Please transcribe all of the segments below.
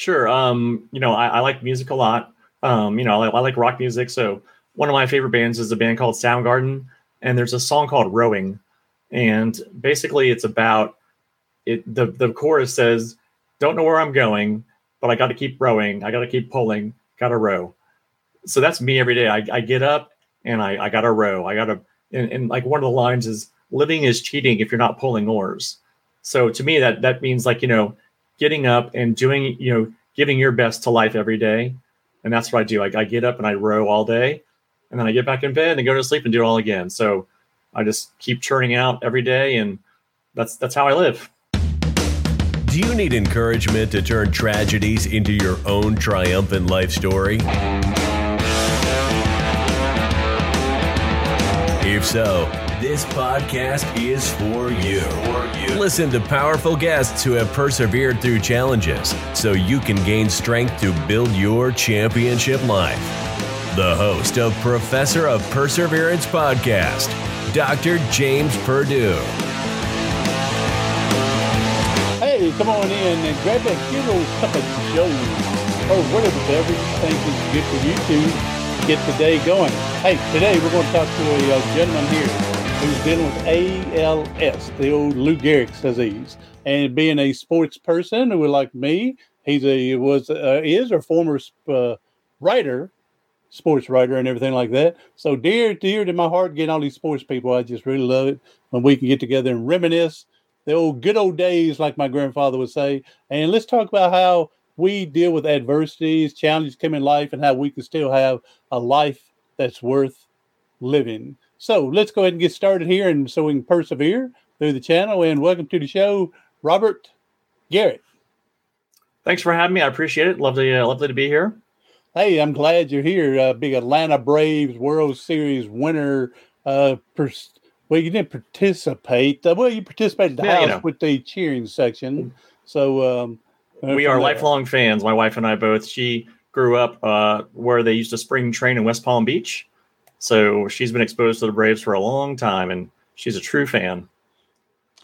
Sure. Um, you know, I, I like music a lot. Um, you know, I, I like rock music. So one of my favorite bands is a band called Soundgarden, and there's a song called Rowing, and basically it's about it. The the chorus says, "Don't know where I'm going, but I got to keep rowing. I got to keep pulling. Got to row." So that's me every day. I, I get up and I I got to row. I got to and, and like one of the lines is, "Living is cheating if you're not pulling oars." So to me, that that means like you know, getting up and doing you know, giving your best to life every day, and that's what I do. I, I get up and I row all day, and then I get back in bed and go to sleep and do it all again. So I just keep churning out every day, and that's that's how I live. Do you need encouragement to turn tragedies into your own triumphant life story? If so, this podcast is for you. Listen to powerful guests who have persevered through challenges so you can gain strength to build your championship life. The host of Professor of Perseverance podcast, Dr. James Purdue. Hey, come on in and grab that good old cup of Joe or whatever beverage you think is good for you to get the day going. Hey, today we're going to talk to a uh, gentleman here who's dealing with ALS, the old Lou Gehrig's disease, and being a sports person who, like me, he's a was uh, is a former uh, writer, sports writer, and everything like that. So dear, dear to my heart, getting all these sports people, I just really love it when we can get together and reminisce the old good old days, like my grandfather would say. And let's talk about how we deal with adversities, challenges come in life, and how we can still have a life that's worth living. So let's go ahead and get started here, and so we can persevere through the channel. And welcome to the show, Robert Garrett. Thanks for having me. I appreciate it. Lovely, uh, lovely to be here. Hey, I'm glad you're here. Uh, big Atlanta Braves World Series winner. Uh, pers- well, you didn't participate. Uh, well, you participated the Yeah, you know. with the cheering section. So um, uh, we are there. lifelong fans. My wife and I both. She grew up uh, where they used to spring train in West Palm Beach, so she's been exposed to the Braves for a long time, and she's a true fan.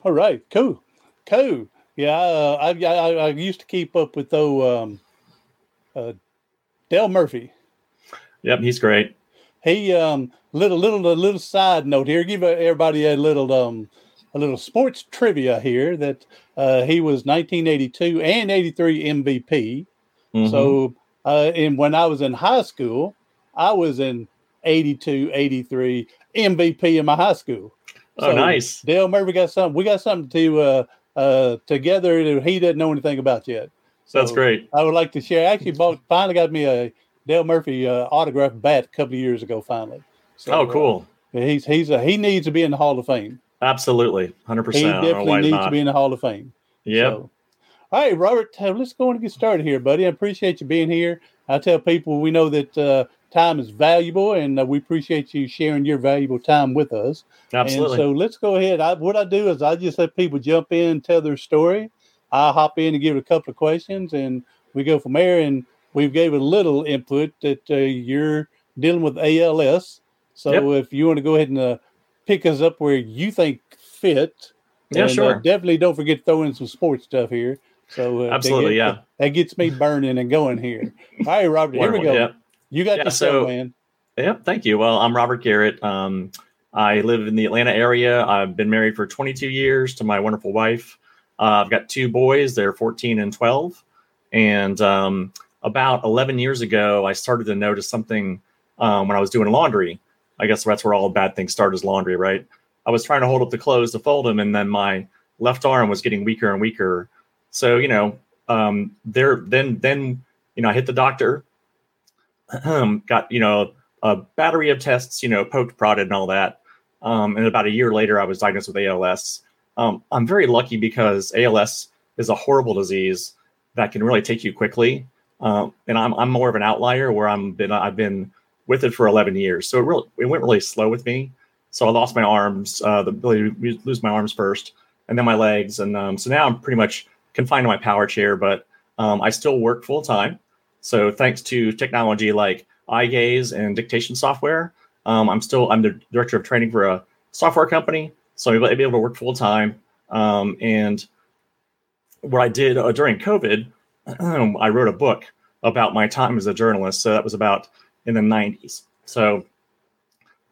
All right, cool, cool. Yeah, uh, I, I I used to keep up with though um, uh, Dale Murphy. Yep, he's great. He um little little little side note here. Give everybody a little um a little sports trivia here that uh, he was 1982 and 83 MVP. Mhm. So uh, and when I was in high school, I was in 82, 83 MVP in my high school. oh, nice. Dale Murphy got something. We got something to uh, uh, together that he doesn't know anything about yet. So That's great. I would like to share. I actually bought finally got me a Dale Murphy uh, autographed bat a couple of years ago. Finally. So, oh, cool. uh, he's he's a, he needs to be in the Hall of Fame. Absolutely, hundred percent. He definitely needs not. to be in the Hall of Fame. Yeah. So, all right, Robert, uh, let's go on and get started here, buddy. I appreciate you being here. I tell people we know that uh, time is valuable, and uh, we appreciate you sharing your valuable time with us. Absolutely. And so let's go ahead. I, what I do is I just let people jump in, tell their story. I hop in and give a couple of questions, and we go from there. And we've gave a little input that uh, you're dealing with ALS. So if you want to go ahead and uh, pick us up where you think fit, Yeah, and, uh, sure. definitely don't forget to throw in some sports stuff here. So uh, Absolutely, get- yeah. that gets me burning and going here. All right, Robert, here we go. Yep. You got Yeah, the so- show, man. Yep. Thank you. Well, I'm Robert Garrett. Um, I live in the Atlanta area. I've been married for 22 years to my wonderful wife. Uh, I've got two boys. They're 14 and 12. And um, about 11 years ago, I started to notice something um, when I was doing laundry. I guess that's where all bad things start is laundry, right? I was trying to hold up the clothes to fold them, and then my left arm was getting weaker and weaker. So, you know, um, there, then, then, you know, I hit the doctor, got, you know, a battery of tests, you know, poked, prodded, and all that. Um, and about a year later, I was diagnosed with ALS. Um, I'm very lucky because ALS is a horrible disease that can really take you quickly. Um, and I'm, I'm more of an outlier where I'm been I've been with it for 11 years, so it really it went really slow with me. So I lost my arms, uh, the ability to lose my arms first, and then my legs, and um, so now I'm pretty much confined to my power chair. But um, I still work full time. So thanks to technology like eye gaze and dictation software, um, I'm still I'm the director of training for a software company, so I'm able to work full time. Um, and what I did uh, during COVID I wrote a book about my time as a journalist. So that was about in the 90s. So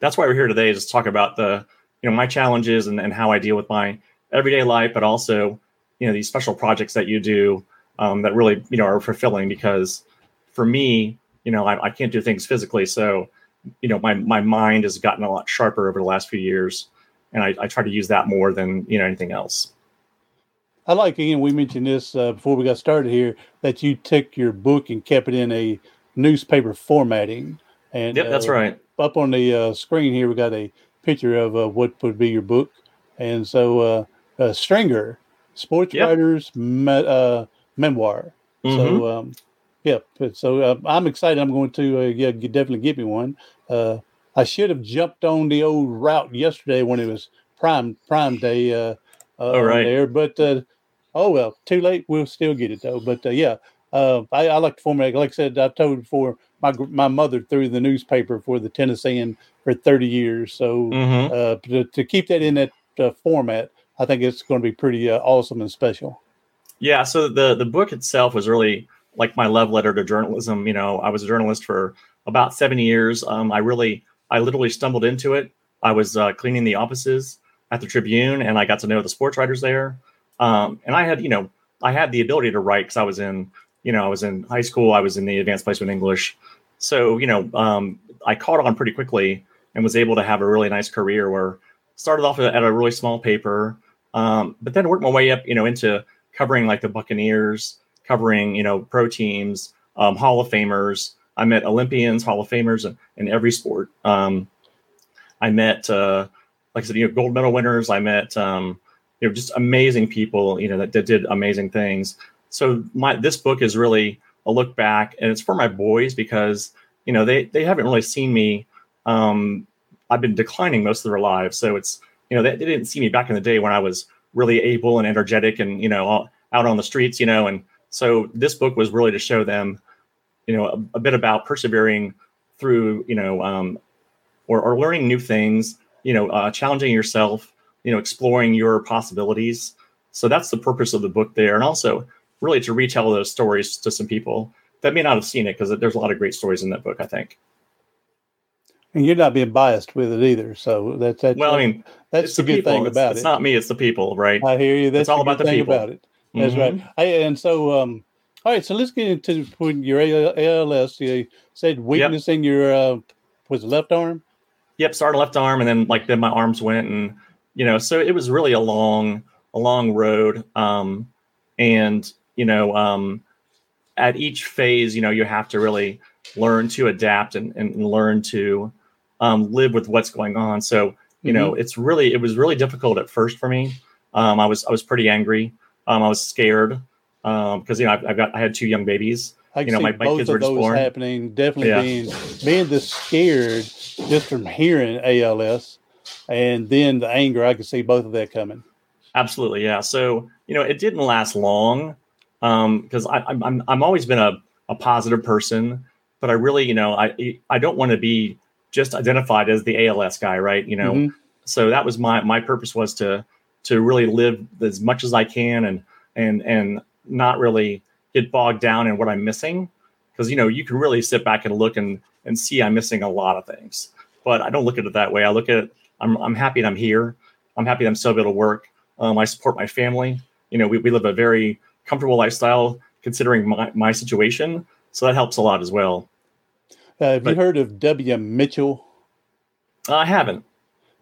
that's why we're here today is to talk about the you know my challenges and, and how I deal with my everyday life, but also you know these special projects that you do um, that really you know are fulfilling because for me you know I, I can't do things physically so you know my my mind has gotten a lot sharper over the last few years and I, I try to use that more than you know anything else I like again. We mentioned this uh, before we got started here that you took your book and kept it in a newspaper formatting. And yep, that's uh, right. Up on the uh, screen here, we got a picture of uh, what would be your book. And so, uh, Stringer, Sports Yep. Writers me- uh, Memoir. Mhm. So, um, yeah. but So uh, I'm excited. I'm going to uh, yeah, definitely get me one. Uh, I should have jumped on the old route yesterday when it was Prime Prime Day. Uh, uh, Oh, right. There, but uh, oh well, too late. We'll still get it though. But uh, yeah, uh, I, I like the format. Like I said, I told before my my mother threw the newspaper for the Tennessean for 30 years. So Mhm. uh, to, to keep that in that uh, format, I think it's going to be pretty uh, awesome and special. Yeah, so the the book itself was really like my love letter to journalism. You know, I was a journalist for about seven years. Um, I really, I literally stumbled into it. I was uh, cleaning the offices at the Tribune, and I got to know the sports writers there. Um, and I had, you know, I had the ability to write because I was in, you know, I was in high school. I was in the advanced placement English, so you know, um, I caught on pretty quickly and was able to have a really nice career. Where started off at a really small paper, um, but then worked my way up, you know, into covering like the Buccaneers, covering you know pro teams, um, Hall of Famers. I met Olympians, Hall of Famers in, in every sport. Um, I met, uh, like I said, you know, gold medal winners. I met, um, you know, just amazing people, you know, that, that did amazing things. So my this book is really a look back, and it's for my boys because you know they they haven't really seen me. Um, I've been declining most of their lives, so it's you know they, they didn't see me back in the day when I was really able and energetic and you know all, out on the streets, you know, and so this book was really to show them, you know, a, a bit about persevering through, you know, um, or, or learning new things, you know, uh, challenging yourself, you know, exploring your possibilities. So that's the purpose of the book there, and also really to retell those stories to some people that may not have seen it because there's a lot of great stories in that book. I think. And you're not being biased with it either. So that's that's Well, I mean, that's the the good people. thing it's, about it's it. It's not me; it's the people, right? I hear you. That's It's all about the people. about it. That's right. Mhm. Hey, and so, um, all right. So let's get into your ALS. You said weakness in your uh, was it left arm. Yep, started left arm, and then like then my arms went, and you know, so it was really a long, a long road. Um, and you know, um, at each phase, you know, you have to really learn to adapt and, and learn to um, live with what's going on. So you know, it's really it was really difficult at first for me. Um, I was I was pretty angry. Um, I was scared because you know I've, I've got I had two young babies. I can You know, see my- my both kids of were just those born. happening. Definitely Yeah. being being the scared just from hearing ALS, and then the anger. I can see both of that coming. Absolutely, yeah. So you know, it didn't last long because I I'm, I'm I'm always been a, a positive person, but I really you know I I don't want to be just identified as the ALS guy, right? You know, Mhm. so that was my my purpose was to to really live as much as I can and and and not really get bogged down in what I'm missing because you know you can really sit back and look and and see I'm missing a lot of things, but I don't look at it that way. I look at it. I'm I'm happy that I'm here. I'm happy that I'm still able to work. Um, I support my family. You know, we, we live a very comfortable lifestyle considering my, my situation. So that helps a lot as well. Uh, have you heard of W. Mitchell? I haven't.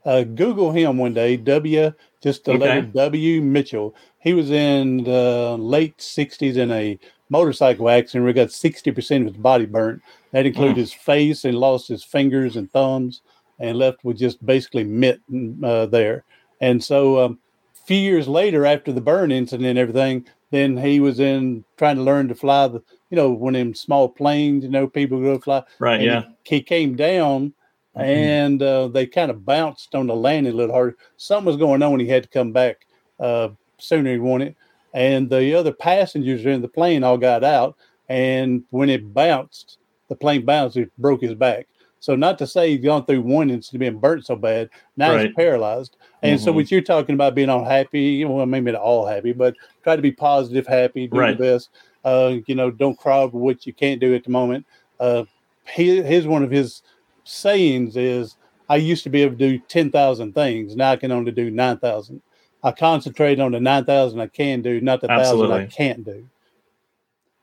Uh, Google him one day. W, just the Okay. letter W. Mitchell. He was in the late '60s in a motorcycle accident where he got 60% of his body burnt. That included Mm. his face and lost his fingers and thumbs, and left with just basically mitt uh, there. And so, um, few years later, after the burn incident and everything, then he was in trying to learn to fly the, you know, one of them small planes. You know, people go fly. Right. And yeah. He, he came down Mhm. and uh, they kind of bounced on the landing a little hard. Something was going on. He had to come back uh, sooner than he wanted. And the other passengers in the plane all got out. And when it bounced, the plane bounced, it broke his back. So not to say he's gone through one incident being burnt so bad. Now he's paralyzed. And so Mhm. what you're talking about being all happy, well, maybe not all happy, but try to be positive, happy, do Right. the best. Uh, you know, don't cry over what you can't do at the moment. Uh, he, his one of his sayings is, "I used to be able to do ten thousand things. Now I can only do nine thousand. I concentrate on the nine thousand I can do, not the thousand I can't do."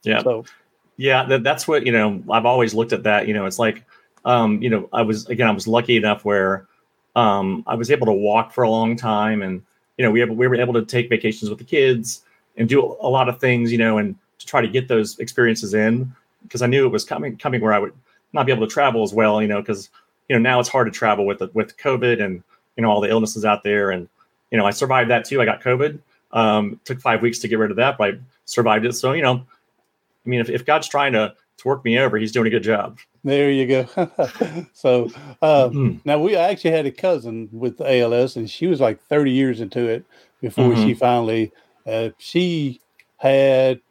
Yeah. So, yeah, that, that's what you know. I've always looked at that. You know, it's like, um, you know, I was again, I was lucky enough where um, I was able to walk for a long time, and you know, we we were able to take vacations with the kids and do a lot of things, you know, and to try to get those experiences in because I knew it was coming coming where I would not be able to travel as well, you know, because you know now it's hard to travel with with COVID and you know all the illnesses out there, and you know I survived that too. I got COVID. Um, took five weeks to get rid of that, but I survived it. So you know, I mean, if, if God's trying to to work me over, He's doing a good job. There you go. so uh, mm-hmm. now we actually had a cousin with ALS, and she was like 30 years into it before mm-hmm. she finally. Uh, she had,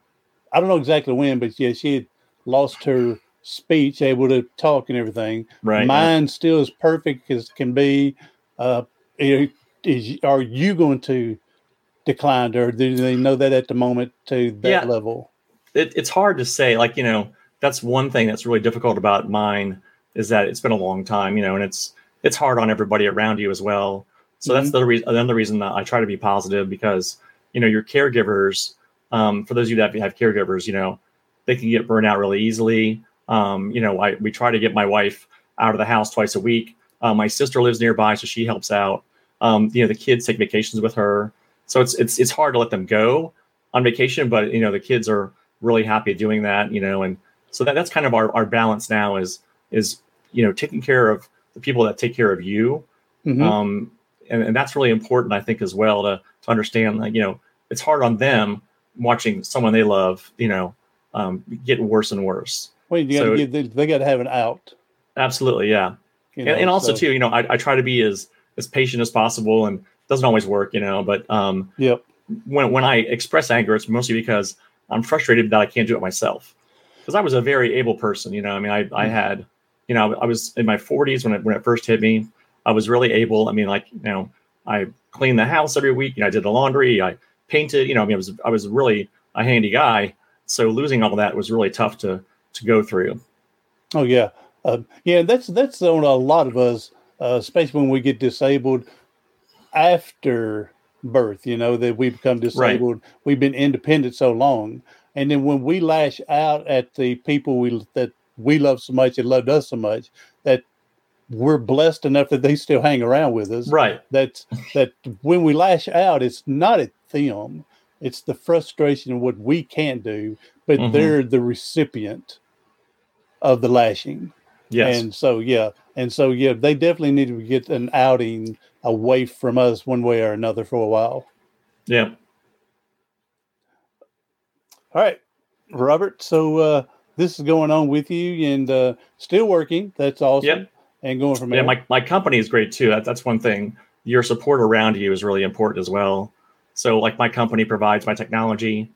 I don't know exactly when, but yeah, she had lost her speech, able to talk and everything. Right. Mine yeah. still as perfect as can be. Uh, is, are you going to decline, or do they know that at the moment to that yeah. level? It, it's hard to say. Like you know that's one thing that's really difficult about mine is that it's been a long time, you know, and it's it's hard on everybody around you as well. So mm-hmm. that's the reason. Another reason that I try to be positive because you know your caregivers. Um, for those of you that have caregivers, you know, they can get burned out really easily. Um, you know, I we try to get my wife out of the house twice a week. Uh, my sister lives nearby, so she helps out. Um, you know, the kids take vacations with her, so it's it's it's hard to let them go on vacation, but you know, the kids are really happy doing that. You know, and so that, that's kind of our, our balance now is is you know taking care of the people that take care of you mm-hmm. um, and, and that's really important i think as well to, to understand that you know it's hard on them watching someone they love you know um, get worse and worse well you gotta so, give, they, they got to have an out absolutely yeah you know, and, and, also so. too you know I, I try to be as as patient as possible and doesn't always work you know but um yep when when i express anger it's mostly because i'm frustrated that i can't do it myself because I was a very able person. You know, I mean, I, I mm-hmm. had, you know, I was in my 40s when it, when it first hit me. I was really able. I mean, like, you know, I cleaned the house every week. You know, I did the laundry. I painted. You know, I mean, I was I was really a handy guy. So losing all that was really tough to to go through. Oh yeah, uh, yeah. That's that's on a lot of us, uh, especially when we get disabled after birth. You know that we become disabled. Right. We've been independent so long and then when we lash out at the people we that we love so much and loved us so much, that we're blessed enough that they still hang around with us. Right. That that when we lash out, it's not at them. It's the frustration of what we can't do, but mm-hmm. they're the recipient of the lashing. Yes. And so yeah, and so yeah, they definitely need to get an outing away from us one way or another for a while. Yeah. All right, Robert. So uh, this is going on with you and uh, still working. That's awesome. Yep. And going from yeah, my, my company is great too. That, that's one thing. Your support around you is really important as well. So, like my company provides my technology.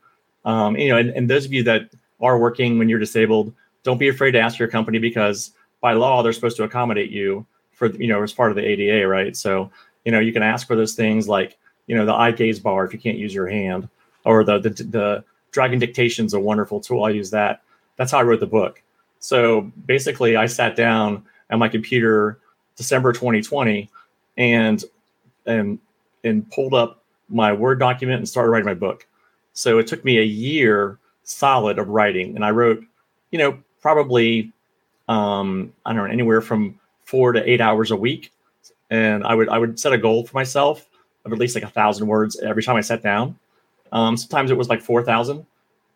Um, you know, and, and those of you that are working when you're disabled, don't be afraid to ask your company because by law they're supposed to accommodate you for you know as part of the ADA, right? So, you know, you can ask for those things like you know the eye gaze bar if you can't use your hand, or the the, the Dragon Dictation is a wonderful tool. I use that. That's how I wrote the book. So basically, I sat down at my computer December 2020 and and and pulled up my Word document and started writing my book. So it took me a year solid of writing, and I wrote, you know, probably um, I don't know anywhere from four to eight hours a week. And I would I would set a goal for myself of at least like a thousand words every time I sat down. Um, sometimes it was like 4,000.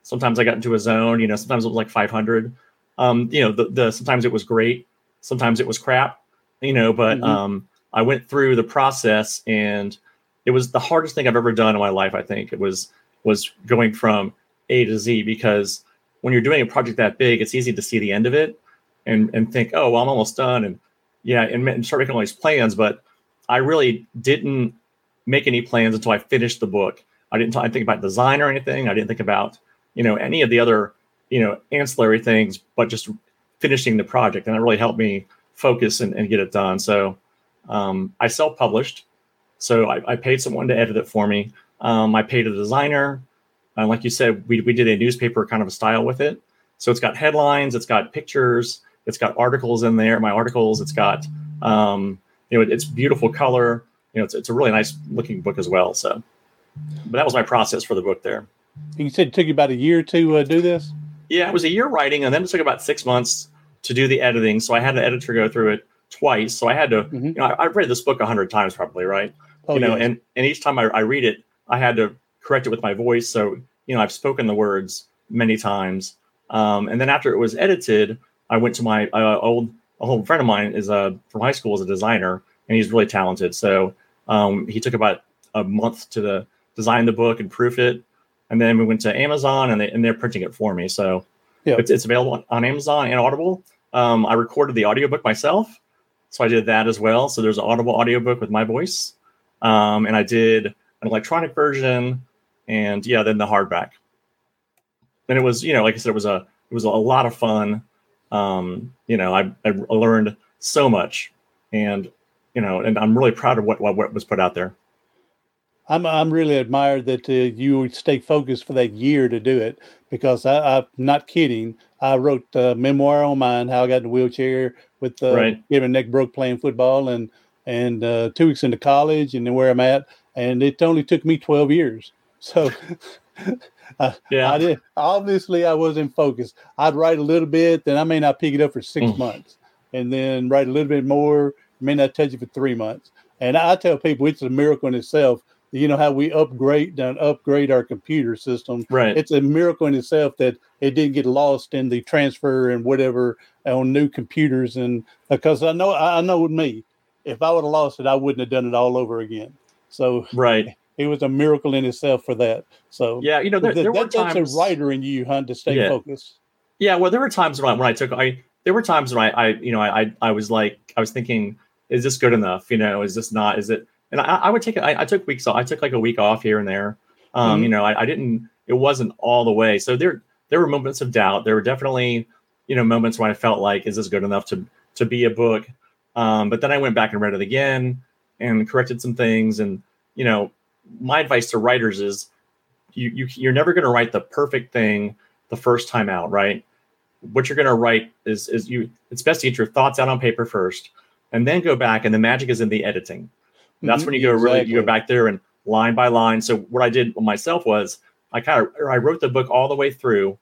Sometimes I got into a zone, you know, sometimes it was like 500. Um, you know, the, the, sometimes it was great. Sometimes it was crap, you know, but, mm-hmm. um, I went through the process and it was the hardest thing I've ever done in my life. I think it was, was going from A to Z because when you're doing a project that big, it's easy to see the end of it and, and think, oh, well, I'm almost done. And yeah, and, and start making all these plans. But I really didn't make any plans until I finished the book. I didn't I think about design or anything. I didn't think about you know any of the other you know ancillary things, but just finishing the project, and that really helped me focus and, and get it done. So um, I self-published, so I, I, paid someone to edit it for me. Um, I paid a designer. Uh, like you said, we we did a newspaper kind of a style with it. So it's got headlines, it's got pictures, it's got articles in there. My articles, it's got um, you know, it's beautiful color. You know, it's it's a really nice looking book as well. So, but that was my process for the book there. You said it took you about a year to uh, do this. Yeah, it was a year writing, and then it took about six months to do the editing. So I had an editor go through it twice. So I had to, Mhm. you know, I, I've read this book a hundred times probably, right? Oh, you know, yeah. and and each time I, I read it, I had to correct it with my voice. So you know, I've spoken the words many times. Um, and then after it was edited, I went to my uh, old a old friend of mine is uh, from high school as a designer, and he's really talented. So um, he took about a month to the, design the book and proof it, and then we went to Amazon, and they and they're printing it for me. So Yeah. it's, it's available on- on Amazon and Audible. Um, I recorded the audiobook myself, so I did that as well. So there's an Audible audiobook with my voice, um, and I did an electronic version, and yeah, then the hardback. And it was, you know, like I said, it was a it was a lot of fun. Um, you know, I, I learned so much, and you know, and I'm really proud of what what, was put out there. I'm I'm really admired that uh, you would stay focused for that year to do it because I, I'm not kidding. I wrote a memoir on mine how I got in the wheelchair with uh, Right. getting neck broke playing football and and uh, two weeks into college and then where I'm at and it only took me 12 years. So Yeah, I did obviously I wasn't focused. I'd write a little bit, then I may not pick it up for six Mm. months, and then write a little bit more, may not touch it for three months. And I tell people it's a miracle in itself. You know how we upgrade and upgrade our computer system. right. It's a miracle in itself that it didn't get lost in the transfer and whatever on new computers. And because I know I know with me, if I would have lost it, I wouldn't have done it all over again. So right. It was a miracle in itself for that. So Yeah, you know, there, there were that- that's times. a writer in you, Hunt, to stay Yeah. focused. Yeah, well, there were times when I, when I took I there were times when I, I you know I I was like I was thinking, is this good enough? You know, is this not? Is it? And I, I would take I, I took weeks off. I took like a week off here and there. Um, Mhm. you know, I, I didn't. It wasn't all the way. So there there were moments of doubt. There were definitely you know moments when I felt like, is this good enough to to be a book? Um, but then I went back and read it again and corrected some things. And you know, my advice to writers is, you, you you're never going to write the perfect thing the first time out, right? What you're going to write is is you. It's best to get your thoughts out on paper first, and then go back. And the magic is in the editing. That's Mhm, when you go really you go back there and line by line. So what I did myself was I kind of I wrote the book all the way through,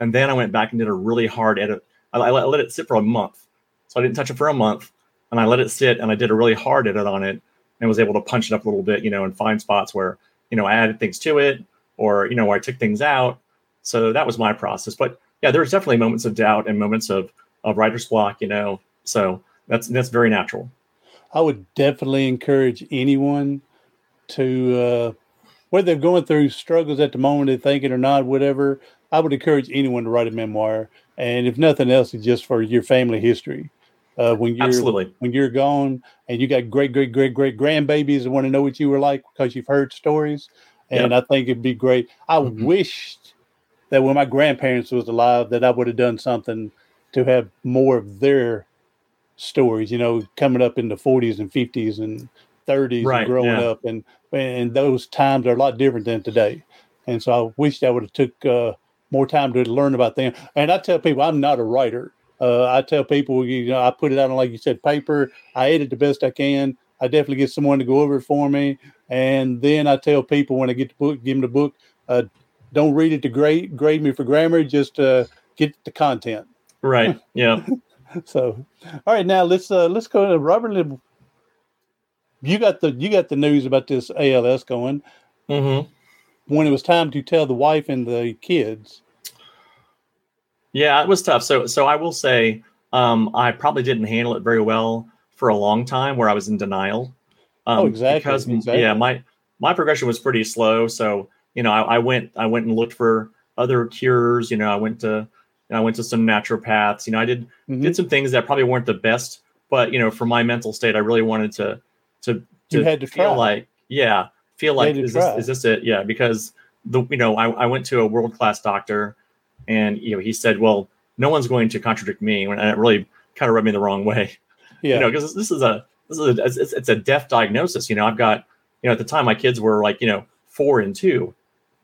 and then I went back and did a really hard edit. I, I let, I let it sit for a month, so I didn't touch it for a month, and I let it sit and I did a really hard edit on it, and was able to punch it up a little bit, you know, and find spots where you know I added things to it, or you know where I took things out. So that was my process. But yeah, there was definitely moments of doubt and moments of of writer's block, you know. So that's that's very natural. I would definitely encourage anyone to, uh, whether they're going through struggles at the moment, they're thinking or not, whatever. I would encourage anyone to write a memoir, and if nothing else, it's just for your family history. Uh, when you're Absolutely. when you're gone and you got great great great great grandbabies that want to know what you were like because you've heard stories, and I think it'd be great. I Mhm. wished that when my grandparents was alive, that I would have done something to have more of their stories. You know, coming up in the 40s and 50s and 30s Right, and growing yeah. up, and and those times are a lot different than today. And so I wish I would have took uh, more time to learn about them. And I tell people I'm not a writer. Uh, I tell people, you know, I put it out on like you said, paper. I edit the best I can. I definitely get someone to go over it for me, and then I tell people when I get the book, give them the book. Uh, don't read it to grade grade me for grammar. Just uh, get the content. Right. Yeah. So, all right, now let's uh, let's go to Robert. Lib- You got the you got the news about this ALS going Mm-hmm. when it was time to tell the wife and the kids. Yeah, it was tough. So, so I will say, um, I probably didn't handle it very well for a long time, where I was in denial. Um, Oh, exactly, Because exactly. yeah, my my progression was pretty slow. So, you know, I, I went I went and looked for other cures. You know, I went to I went to some naturopaths. You know, I did Mhm. did some things that probably weren't the best, but you know, for my mental state, I really wanted to to You to had to feel like yeah, feel like is this is this it? Yeah, because the you know I, I went to a world class doctor, and you know he said, well, no one's going to contradict me, and it really kind of rubbed me the wrong way. Yeah, You know, because this is a this is a, it's, it's a deaf diagnosis. You know, I've got you know at the time my kids were like you know four and two,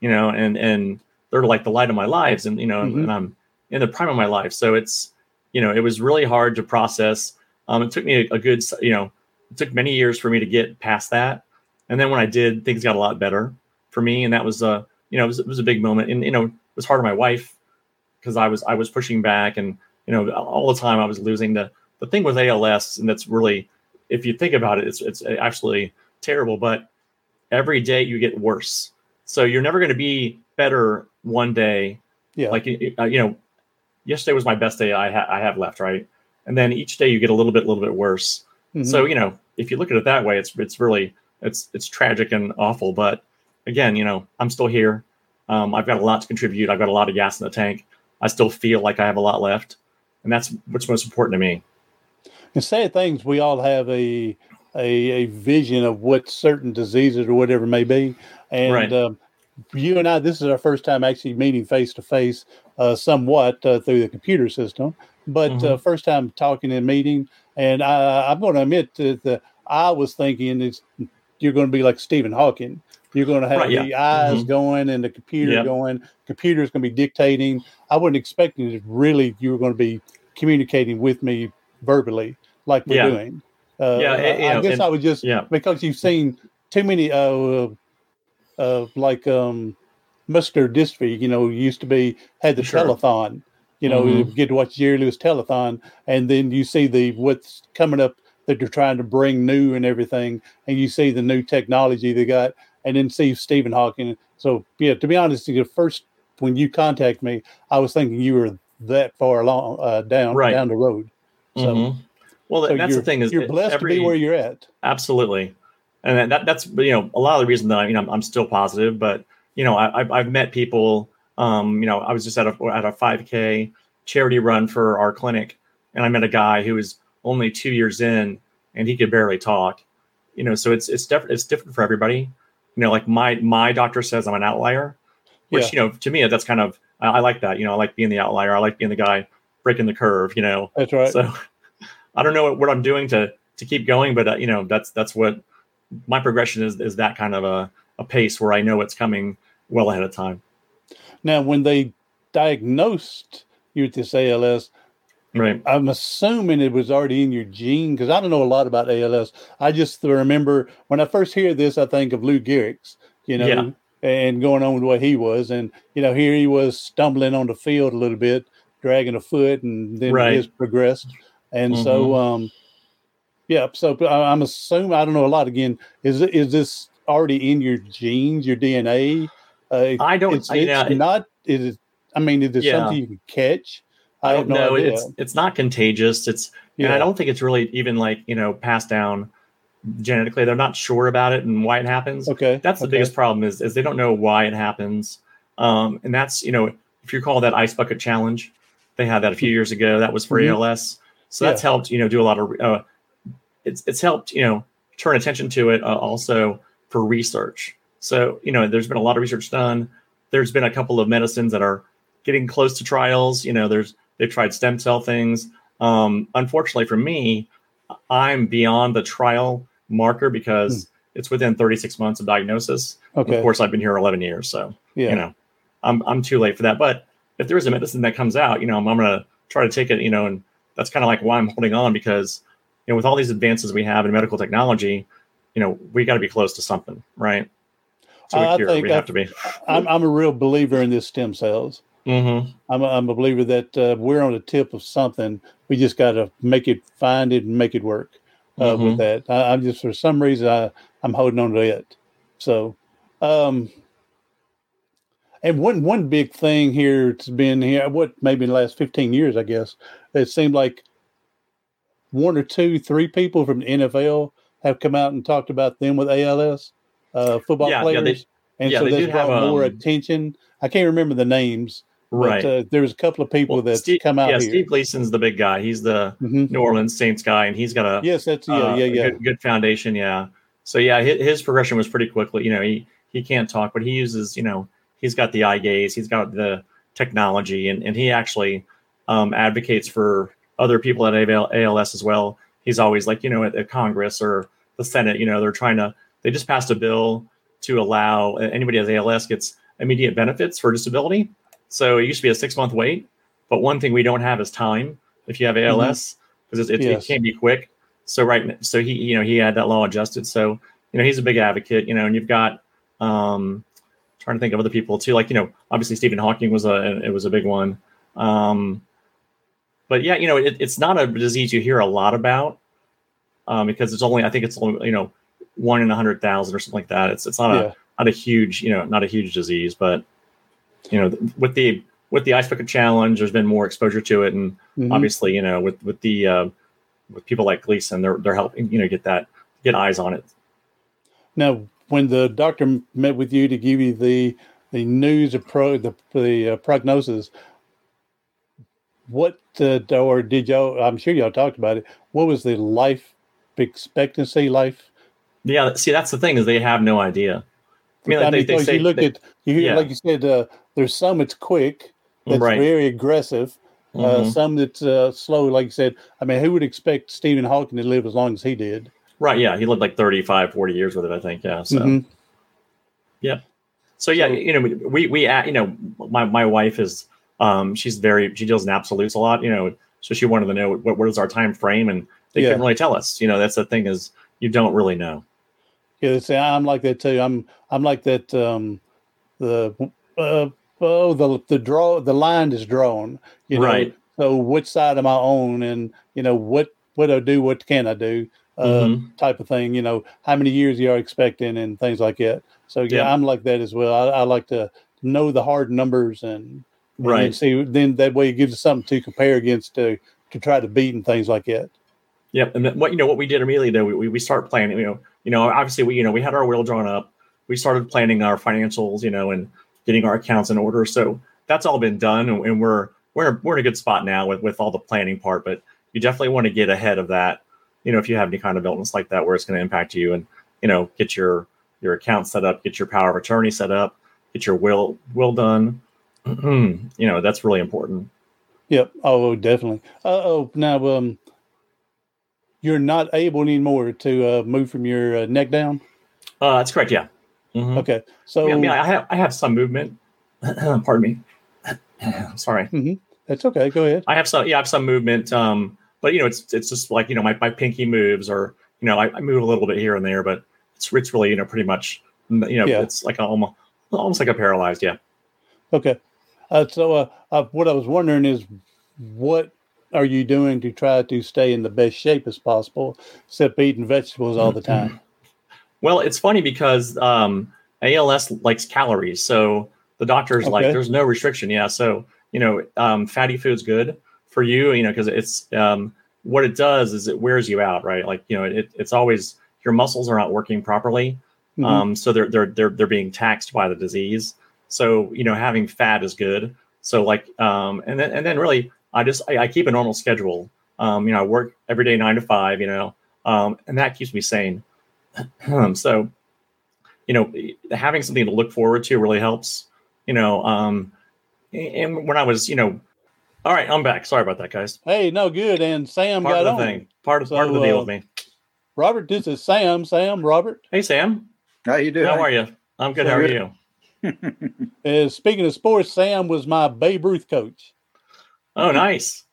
you know, and and they're like the light of my lives, and you know, Mhm. and I'm in the prime of my life. So it's you know, it was really hard to process. Um, it took me a, a good, you know, it took many years for me to get past that, and then when I did, things got a lot better for me, and that was uh, you know, it was, it was a big moment, and you know, it was hard on my wife because I was I was pushing back, and you know, all the time I was losing the the thing with ALS, and that's really, if you think about it, it's it's actually terrible, but every day you get worse. So you're never going to be better one day. Yeah. Like you know, yesterday was my best day I, ha- I have left, right? And then each day you get a little bit, a little bit worse. Mhm. So you know, if you look at it that way, it's it's really it's it's tragic and awful. But again, you know, I'm still here. Um, I've got a lot to contribute. I've got a lot of gas in the tank. I still feel like I have a lot left, and that's what's most important to me. And sad things, we all have a, a a vision of what certain diseases or whatever may be. And Right. um, you and I, this is our first time actually meeting face to face, uh, somewhat uh, through the computer system, but uh, Mhm. first time talking and meeting. And I, I'm going to admit that the, I was thinking it's you're going to be like Stephen Hawking. You're going to have Right, yeah. the eyes Mhm. going and the computer Yep. going. Computer's going to be dictating. I wasn't expecting that really you were going to be communicating with me verbally like we're Yeah. doing. Uh, Yeah, I, and- you I guess and- I would just Yeah, because you've seen too many uh, uh like um muscular dystrophy. You know, used to be had the Sure. telethon. You know, Mhm. you get to watch Jerry Lewis telethon, and then you see the what's coming up that they're trying to bring new and everything, and you see the new technology they got, and then see Stephen Hawking. So yeah, to be honest, the first when you contact me, I was thinking you were that far along uh, down Right. down the road. So, Mhm. well, so that's the thing is you're blessed every, to be where you're at. Absolutely, and that- that that's you know a lot of the reason that I, you know I'm, I'm still positive, but you know I, I've I've met people. Um, you know, I was just at a at a 5K charity run for our clinic, and I met a guy who was only two years in, and he could barely talk. You know, so it's it's different. It's different for everybody. You know, like my my doctor says I'm an outlier, which you know to me that's kind of I, I like that. You know, I like being the outlier. I like being the guy breaking the curve. You know, That's right. so I don't know what, what I'm doing to to keep going, but uh, you know that's that's what my progression is is that kind of a, a pace where I know it's coming well ahead of time. Now, when they diagnosed you with this ALS, Right. I'm assuming it was already in your gene because I don't know a lot about ALS. I just remember when I first hear this, I think of Lou Gehrig's, you know, Yeah. and going on with what he was. And, you know, here he was stumbling on the field a little bit, dragging a foot, and then Right. his progressed. And so, Mhm. um, yeah, so I- I'm assuming, I don't know a lot again. Is, is this already in your genes, your DNA? Uh, I don't. it's, I, it's it- not, is it, I mean, is it Yeah. something you can catch? I don't have no idea. It's it's not contagious. It's and I don't think it's really even like you know passed down genetically. They're not sure about it and why it happens. Okay. That's the okay. biggest problem is is they don't know why it happens. Um, and that's you know if you recall that ice bucket challenge, they had that a few years ago. That was for Mhm. ALS. So that's helped you know do a lot of uh, it's it's helped you know turn attention to it uh, also for research. So you know there's been a lot of research done. There's been a couple of medicines that are getting close to trials. You know there's they've tried stem cell things. Um, unfortunately for me, I'm beyond the trial marker because it's within 36 months of diagnosis. Okay. Of course, I've been here 11 years, so yeah. you know, I'm I'm too late for that. But if there is a medicine that comes out, you know, I'm, I'm gonna try to take it. You know, and that's kind of like why I'm holding on because you know, with all these advances we have in medical technology, you know, we got to be close to something, right? To I think we have I- to be. I'm, I'm a real believer in this stem cells. Mm-hmm. I'm a, I'm a believer that uh, we're on the tip of something. We just got to make it, find it, and make it work uh, Mhm. with that. I, I'm just for some reason I I'm holding on to it. So, um, and one one big thing here it's been here what maybe in the last 15 years I guess it seemed like one or two three people from the NFL have come out and talked about them with ALS uh, football Yeah, yeah, players. they- and yeah, so they that's did have, brought more um, attention. I can't remember the names, Right. but uh, there's a couple of people Well, that's Steve, come out yeah, here. Steve Gleason's the big guy. He's the Mhm. New Orleans Saints guy, and he's got a Yes, that's yeah, uh, yeah, yeah. Good, good foundation, yeah. So yeah, his, his progression was pretty quickly. You know, he he can't talk, but he uses, you know, he's got the eye gaze, he's got the technology, and and he actually um, advocates for other people at AL, ALS as well. He's always like, you know, at, at Congress or the Senate, you know, they're trying to. They just passed a bill to allow anybody has ALS gets immediate benefits for disability. So it used to be a six month wait, but one thing we don't have is time if you have ALS because it, Yes. it can't be quick. So right, so he you know he had that law adjusted. So you know he's a big advocate. You know, and you've got um, trying to think of other people too. Like you know, obviously Stephen Hawking was a it was a big one. Um, but yeah, you know, it, it's not a disease you hear a lot about um, because it's only I think it's only you know one in a hundred thousand or something like that. It's it's not Yeah. a not a huge you know not a huge disease, but you know with the with the ice bucket challenge, there's been more exposure to it, and Mhm. obviously you know with with the uh, with people like Gleason, they're they're helping you know get that get eyes on it. Now, when the doctor met with you to give you the the news of pro the the uh, prognosis, what uh, or did y'all? I'm sure y'all talked about it. What was the life expectancy? Life. Yeah, see that's the thing is they have no idea. I mean, like, they, they because say you look they- at you yeah. like you said. Uh, there's some it's quick. That's Right. very aggressive. Uh, Mhm. some that's uh, slow, like you said. I mean, who would expect Stephen Hawking to live as long as he did? right, yeah, he lived like 35, 40 years with it, I think. Yeah, so. Mhm. So yeah, So- you know, we we uh, you know, my my wife is um she's very she deals in absolutes a lot, you know, so she wanted to know what what is our time frame, and they Yeah. couldn't really tell us. You know, that's the thing is you don't really know. Yeah, they say I'm like that too. I'm I'm like that. Um, the uh, oh the the draw the line is drawn. You know, Right. So which side am I on, and you know what what do I do, what can I do, uh, Mhm. type of thing. You know, how many years you are expecting, and things like that. So yeah, Yeah. I'm like that as well. I, I like to know the hard numbers and, and Right. see then that way it gives us something to compare against to to try to beat and things like that. Yep. And then what you know what we did immediately though we, we start planning. You know, you know obviously we you know we had our will drawn up. We started planning our financials. You know, and getting our accounts in order. So that's all been done, and, and we're we're we're in a good spot now with with all the planning part. But you definitely want to get ahead of that. You know, if you have any kind of illness like that where it's going to impact you, and you know, get your your account set up, get your power of attorney set up, get your will will done. you know, that's really important. Yep. Oh, definitely. Uh, oh, now um, you're not able anymore to uh, move from your uh, neck down. Uh, that's correct. Yeah. Mhm. Okay. So I mean, I have I have some movement. Pardon me. Sorry. that's okay. Go ahead. I have some. Yeah, I have some movement. Um, but you know, it's it's just like you know, my, my pinky moves, or you know, I, I move a little bit here and there, but it's it's really you know pretty much you know Yeah. it's like almost almost like a paralyzed. Yeah. Okay. Uh, so uh, uh, what I was wondering is, what are you doing to try to stay in the best shape as possible, except eating vegetables all the time? Well, it's funny because um, ALS likes calories, so the doctor's like, "There's no restriction." Yeah, so you know, um, fatty food's good for you, you know, because it's um, what it does is it wears you out, right? Like you know, it, it's always your muscles are not working properly, Mhm. um, so they're they're they're they're being taxed by the disease. So you know, having fat is good. So like, um, and then and then really, I just I, I keep a normal schedule. Um, you know, I work every day nine to five. You know, um, and that keeps me sane. Um, so, you know, having something to look forward to really helps. You know, um, and when I was, you know, all right, I'm back. Sorry about that, guys. Hey, no good. And Sam Part got of the on. thing. Part of part of the deal uh, with me. Robert, this is Sam. Sam, Robert. Hey, Sam. How you doing? How are you? I'm good. How are you? Uh, speaking of sports, Sam was my Babe Ruth coach. Oh, nice.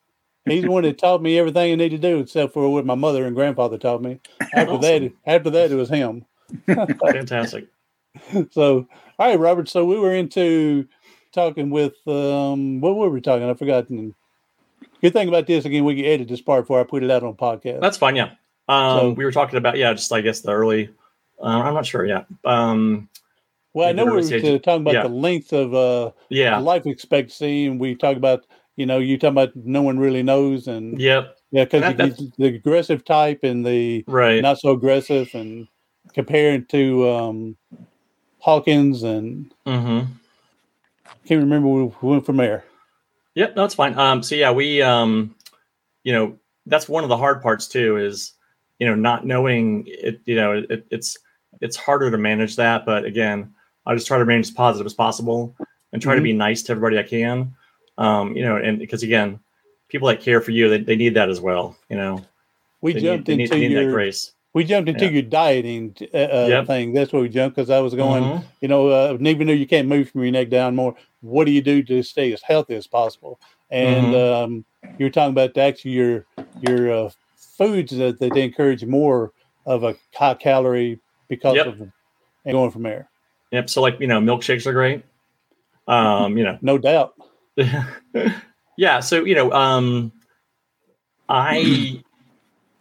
He's the one that taught me everything I need to do, except for what my mother and grandfather taught me. After that, after that, it was him. Fantastic. So, all right, Robert. So we were into talking with um, what were we talking? I've forgotten. Good thing about this again, we can edit this part before I put it out on podcast. That's fine. Yeah. Um, So- we were talking about yeah, just I guess the early. Uh, I'm not sure. Yeah. Um, well, I know we were talking about yeah. the length of uh, yeah. life expectancy, and we talked about you know you talking about no one really knows, and Yep. yeah, because the aggressive type and the Right. not so aggressive, and comparing to um, Hawkins, and mm-hmm. can't remember we went from there. Yep, that's fine. Um, so yeah, we, um, you know, that's one of the hard parts too. Is you know not knowing it. You know, it, it's it's harder to manage that. But again, I just try to remain as positive as possible and try to Mhm. be nice to everybody I can. Um, you know, and because again, people that care for you, they, they need that as well. You know, We they jumped need, into need that your grace. we jumped into Yeah. your dieting uh, uh, Yep. thing. That's where we jumped because I was going. Mhm. You know, uh, even though you can't move from your neck down more, what do you do to stay as healthy as possible? And Mm-hmm. um, you were talking about actually your your uh, foods that, that they encourage more of a high calorie because Yep. of and going from there. Yep. So like you know, milkshakes are great. Um, you know, No doubt. yeah. So you know, um, I,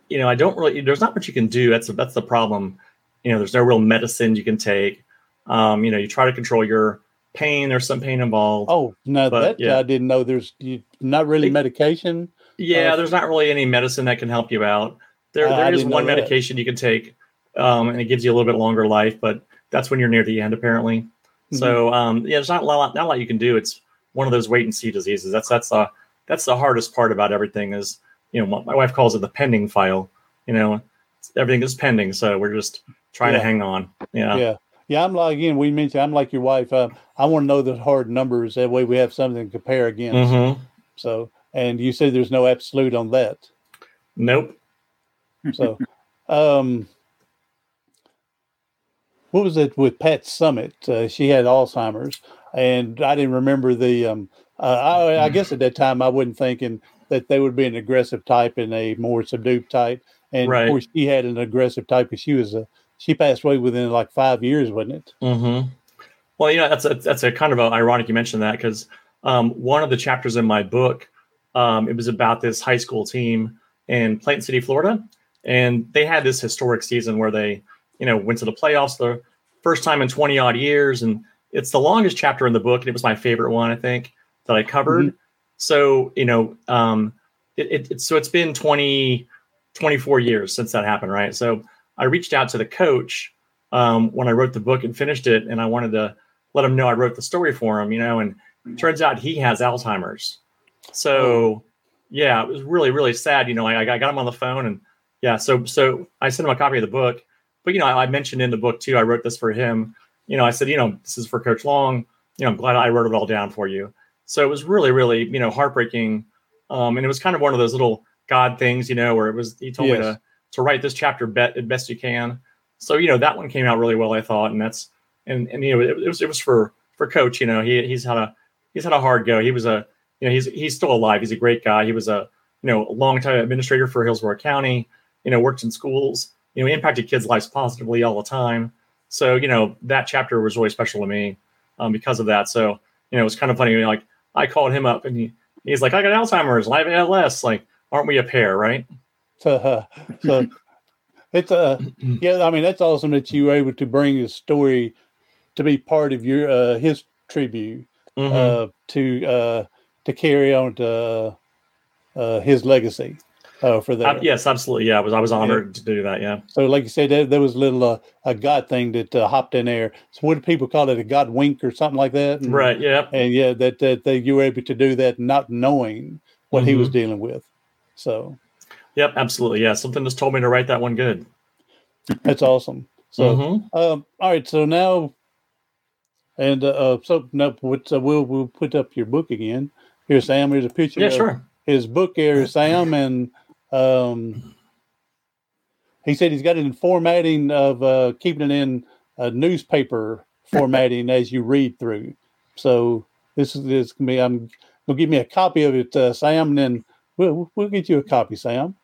you know, I don't really. There's not much you can do. That's that's the problem. You know, there's no real medicine you can take. Um, you know, you try to control your pain. There's some pain involved. Oh, no, But, that yeah. I didn't know. There's you, not really It- medication. Yeah, Uh, there's not really any medicine that can help you out. There, I there is one that. medication you can take, um, and it gives you a little bit longer life, but that's when you're near the end, apparently. Mm-hmm. So, um, yeah, there's not a lot, not a lot you can do. It's one of those wait and see diseases. That's that's the that's the hardest part about everything is, you know, my, wife calls it the pending file. You know, everything is pending, so we're just trying Yeah. to hang on. Yeah. yeah. Yeah, I'm like again. We mentioned I'm like your wife. Uh, I want to know the hard numbers. That way, we have something to compare against. Mhm. So, and you said there's no absolute on that. Nope. So, um, what was it with Pat Summitt? Uh, she had Alzheimer's, and I didn't remember the. Um, uh, I, I guess at that time I wasn't thinking that they would be an aggressive type and a more subdued type. And Right. of course, she had an aggressive type because she was a. She passed away within like five years, wasn't it? hmm Well, you know, that's a, that's a kind of a ironic you mentioned that because um, one of the chapters in my book, um, it was about this high school team in Plant City, Florida, and they had this historic season where they, you know, went to the playoffs the first time in twenty odd years, and it's the longest chapter in the book, and it was my favorite one, I think, that I covered. So, you know, um, it, it, it's so it's been 20, 24 years since that happened, right? So I reached out to the coach um, when I wrote the book and finished it, and I wanted to let him know I wrote the story for him, you know, and turns out he has Alzheimer's. So yeah, it was really, really sad. You know, I, I got him on the phone and yeah, so, so I sent him a copy of the book, but you know, I, I mentioned in the book too, I wrote this for him, you know, I said, you know, this is for coach Long, you know, I'm glad I wrote it all down for you. So it was really, really, you know, heartbreaking. Um, and it was kind of one of those little God things, you know, where it was, he told me to, to write this chapter bet as best you can. So, you know, that one came out really well, I thought. And that's, and, and, you know, it, it was, it was for, for coach, you know, he, he's had a, he's had a hard go. He was a, you know, he's, he's still alive. He's a great guy. He was a, you know, a long time administrator for Hillsborough County, you know, worked in schools, you know, impacted kids' lives positively all the time. So, you know, that chapter was really special to me um, because of that. So, you know, it was kind of funny. You know, like I called him up and he, he's like, I got Alzheimer's, and I have ALS. Like, aren't we a pair, right? So, it's uh, yeah. I mean, that's awesome that you were able to bring his story to be part of your uh, his tribute Mhm. uh, to uh, to carry on to uh, his legacy uh, for that. Uh, yes, absolutely. Yeah, I was I was honored to do that. Yeah. So, like you said, there, there was a little uh, a God thing that uh, hopped in there. So, what do people call it? A God wink or something like that? And, Right. Yeah. And yeah, that that, that you were able to do that, not knowing what he was Mhm. dealing with. So Yep. Absolutely. Yeah. Something just told me to write that one good. that's awesome. So. Mhm. Um, all right, so now, and uh, uh, so uh, we'll we'll put up your book again. Here, Sam. Here's a picture. Yeah. of Sure. His book here, Sam, and um, he said he's got it in formatting of uh, keeping it in uh, newspaper formatting as you read through. So this is this can be. I'm gonna give me a copy of it, uh, Sam, and then we'll we'll get you a copy, Sam.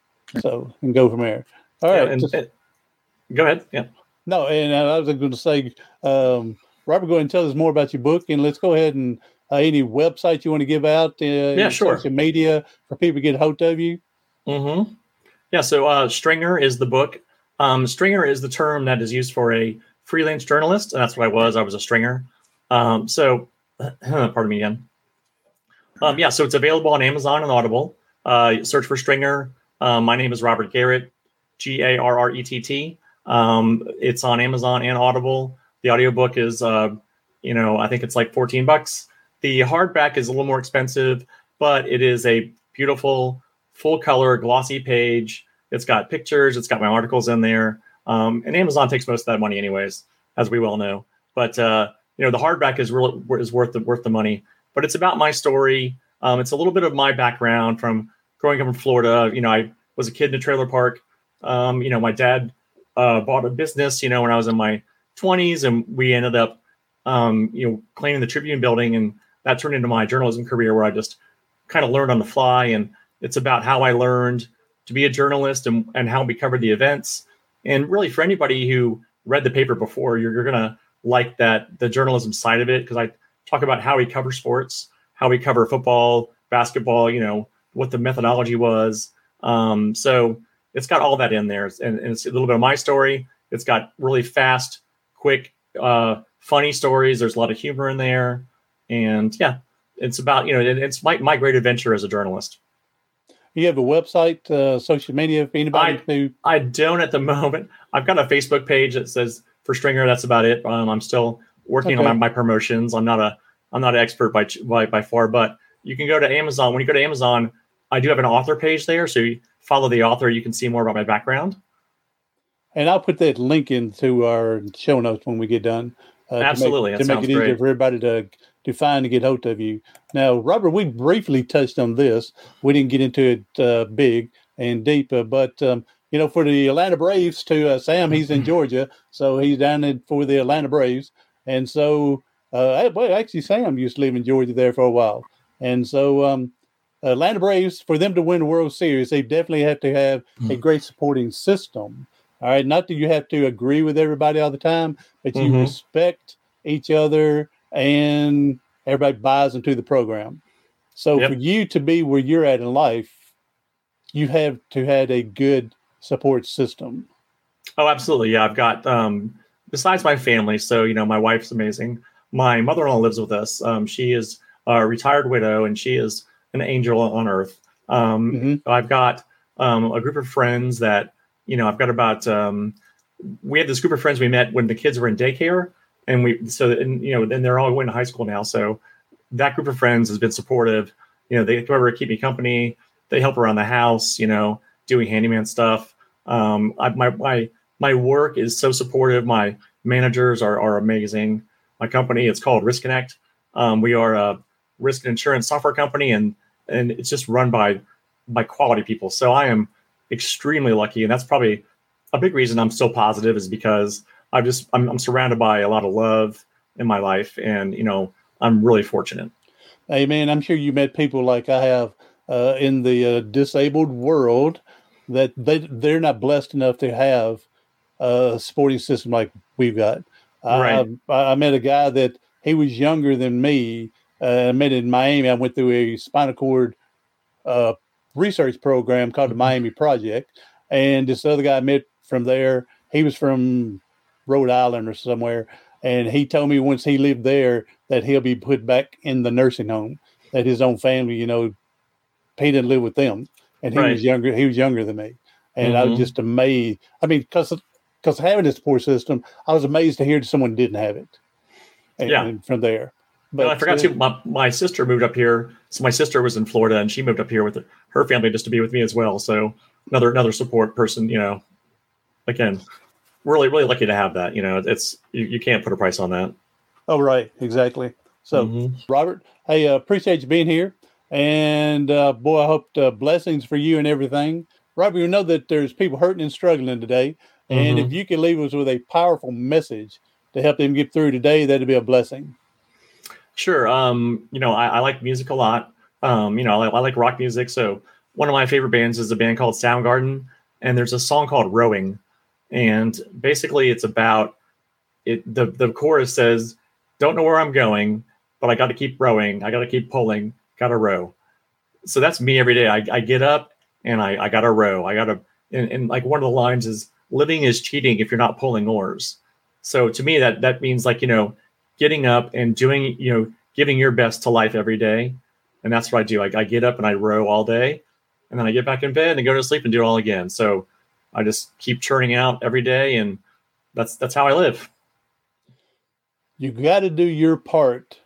So and go from there. All Yeah, right. and, just- and- go ahead. Yeah. no, and I was going to say, um, Robert, go ahead and tell us more about your book, and let's go ahead and uh, any website you want to give out. Uh, yeah, sure. Social media for people to get a hold of you. Mm-hmm. Yeah. So uh, Stringer is the book. Um, stringer is the term that is used for a freelance journalist, and that's what I was. I was a stringer. Um, so, pardon me again. Um, yeah. So it's available on Amazon and Audible. Uh, search for Stringer. Um, my name is Robert Garrett, G A R R E T T. Um, it's on Amazon and Audible. The audiobook is, uh, you know, I think it's like 14 bucks. The hardback is a little more expensive, but it is a beautiful, full color, glossy page. It's got pictures. It's got my articles in there. Um, and Amazon takes most of that money, anyways, as we well know. But uh, you know, the hardback is really is worth the worth the money. But it's about my story. Um, it's a little bit of my background from growing up in Florida. You know, I was a kid in a trailer park. Um, you know, my dad uh, bought a business, you know, when I was in my 20s, and we ended up, um, you know, cleaning the Tribune building, and that turned into my journalism career, where I just kind of learned on the fly, and it's about how I learned to be a journalist and, and how we covered the events. And really, for anybody who read the paper before, you're, you're gonna like that the journalism side of it because I talk about how we cover sports, how we cover football, basketball, you know, what the methodology was. Um, so it's got all that in there, and, and, it's a little bit of my story. It's got really fast, quick, uh, funny stories. There's a lot of humor in there, and yeah, it's about you know it, it's my my great adventure as a journalist. You have a website, uh, social media, if anybody I, who I don't at the moment. I've got a Facebook page that says for Stringer. That's about it. Um, I'm still working okay. on my, my, promotions. I'm not a I'm not an expert by, by by far, but you can go to Amazon. When you go to Amazon, I do have an author page there, so you follow the author. You can see more about my background. And I'll put that link into our show notes when we get done. Uh, Absolutely, to make, to make it easier for everybody to to find and get hold of you. Now, Robert, we briefly touched on this. We didn't get into it uh, big and deep, uh, but um, you know, for the Atlanta Braves, to uh, Sam, he's in Georgia, so he's down in, for the Atlanta Braves, and so uh, well, actually, Sam used to live in Georgia there for a while, and so um, Atlanta Braves, for them to win the World Series, they definitely have to have mm-hmm. a great supporting system. All right, not that you have to agree with everybody all the time, but you mm-hmm. respect each other and everybody buys into the program. So yep. for you to be where you're at in life, you have to have a good support system. Oh, absolutely. Yeah, I've got um besides my family, so you know, my wife's amazing. My mother-in-law lives with us. Um, she is a retired widow and she is an angel on earth. Um, mm-hmm. I've got um, a group of friends that, you know, I've got about, um, we had this group of friends we met when the kids were in daycare and we so and you know and they're all going to high school now. So that group of friends has been supportive. You know they to keep me company they help around the house you know doing handyman stuff. Um I, my my my work is so supportive. My managers are, are amazing. My company it's called Riskonnect. Um, we are a risk and insurance software company and and it's just run by by quality people. So i am extremely lucky and that's probably a big reason i'm so positive is because I just I'm, I'm surrounded by a lot of love in my life, and you know I'm really fortunate. Hey man, I'm sure you met people like I have uh, in the uh, disabled world that they they're not blessed enough to have a sporting system like we've got. Right. I, I met a guy that he was younger than me. Uh, I met in Miami. I went through a spinal cord uh, research program called the mm-hmm. Miami Project, and this other guy I met from there. He was from Rhode Island or somewhere. And he told me once he lived there that he'll be put back in the nursing home. That his own family, you know, he didn't live with them, and he right. was younger. He was younger than me, and mm-hmm. I was mm-hmm. just amazed. I mean, because because having this support system, I was amazed to hear that someone didn't have it. And, yeah. And from there, but I forgot uh, to. My, my sister moved up here. So my sister was in Florida, and she moved up here with her family just to be with me as well. So another another support person, you know. Again, really really lucky to have that. You know, it's you, you can't put a price on that. Oh right, exactly. So mm-hmm. Robert, hey, uh, appreciate you being here, and uh, boy, I hope uh, blessings for you and everything. Robert, you know that there's people hurting and struggling today, and mm-hmm. if you can leave us with a powerful message to help them get through today, that'd be a blessing. Sure. Um, you know, I, I like music a lot. Um, you know, I, I like rock music. So one of my favorite bands is a band called Soundgarden, and there's a song called "Rowing." And basically it's about it the the chorus says don't know where i'm going but i got to keep rowing. I got to keep pulling. Got to row. So that's me every day. I, I get up and i, I got to row. I got to and, and like one of the lines is living is cheating if you're not pulling oars. So to me that that means like you know getting up and doing you know giving your best to life every day. And that's what i do. I, I get up and i row all day. And then i get back in bed and go to sleep and do it all again. So I just keep churning out every day, and that's that's how I live. You got to do your part.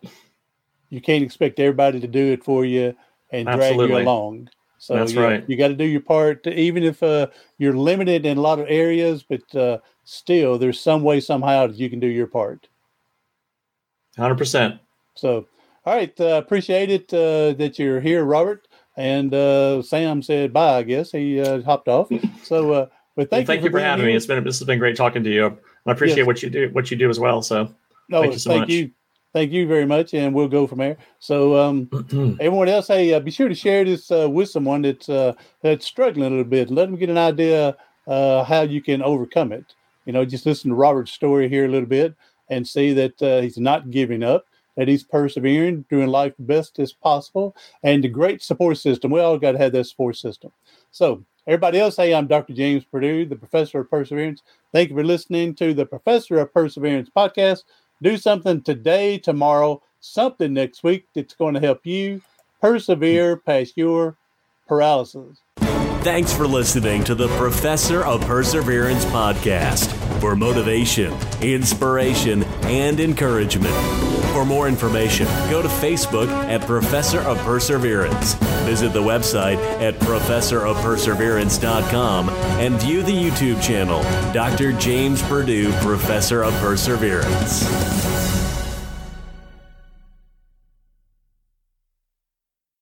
You can't expect everybody to do it for you and Absolutely. drag you along. So that's yeah, right. You got to do your part, even if uh, you're limited in a lot of areas, but uh, still, there's some way somehow that you can do your part. Hundred percent. So, all right, uh, appreciate it uh, that you're here, Robert. And uh, Sam said bye. I guess he uh, hopped off. So But thank, well, thank you, you for, for having here. me. It's been this has been great talking to you. I appreciate yes. what you do what you do as well. So no, thank you so thank much. You. Thank you very much, and we'll go from there. So, um, everyone else, hey, uh, be sure to share this uh, with someone that's uh, that's struggling a little bit. Let them get an idea uh, how you can overcome it. You know, just listen to Robert's story here a little bit and see that uh, he's not giving up, that he's persevering, doing life the best as possible, and the great support system. We all got to have that support system. So, everybody else, hey, I'm Dr. James Purdue, the professor of perseverance. Thank you for listening to the Professor of Perseverance podcast. Do something today, tomorrow, something next week that's going to help you persevere past your paralysis. Thanks for listening to the Professor of Perseverance podcast for motivation, inspiration, and encouragement. For more information, go to Facebook at Professor of Perseverance. Visit the website at professorofperseverance.com and view the YouTube channel, Dr. James Purdue, Professor of Perseverance.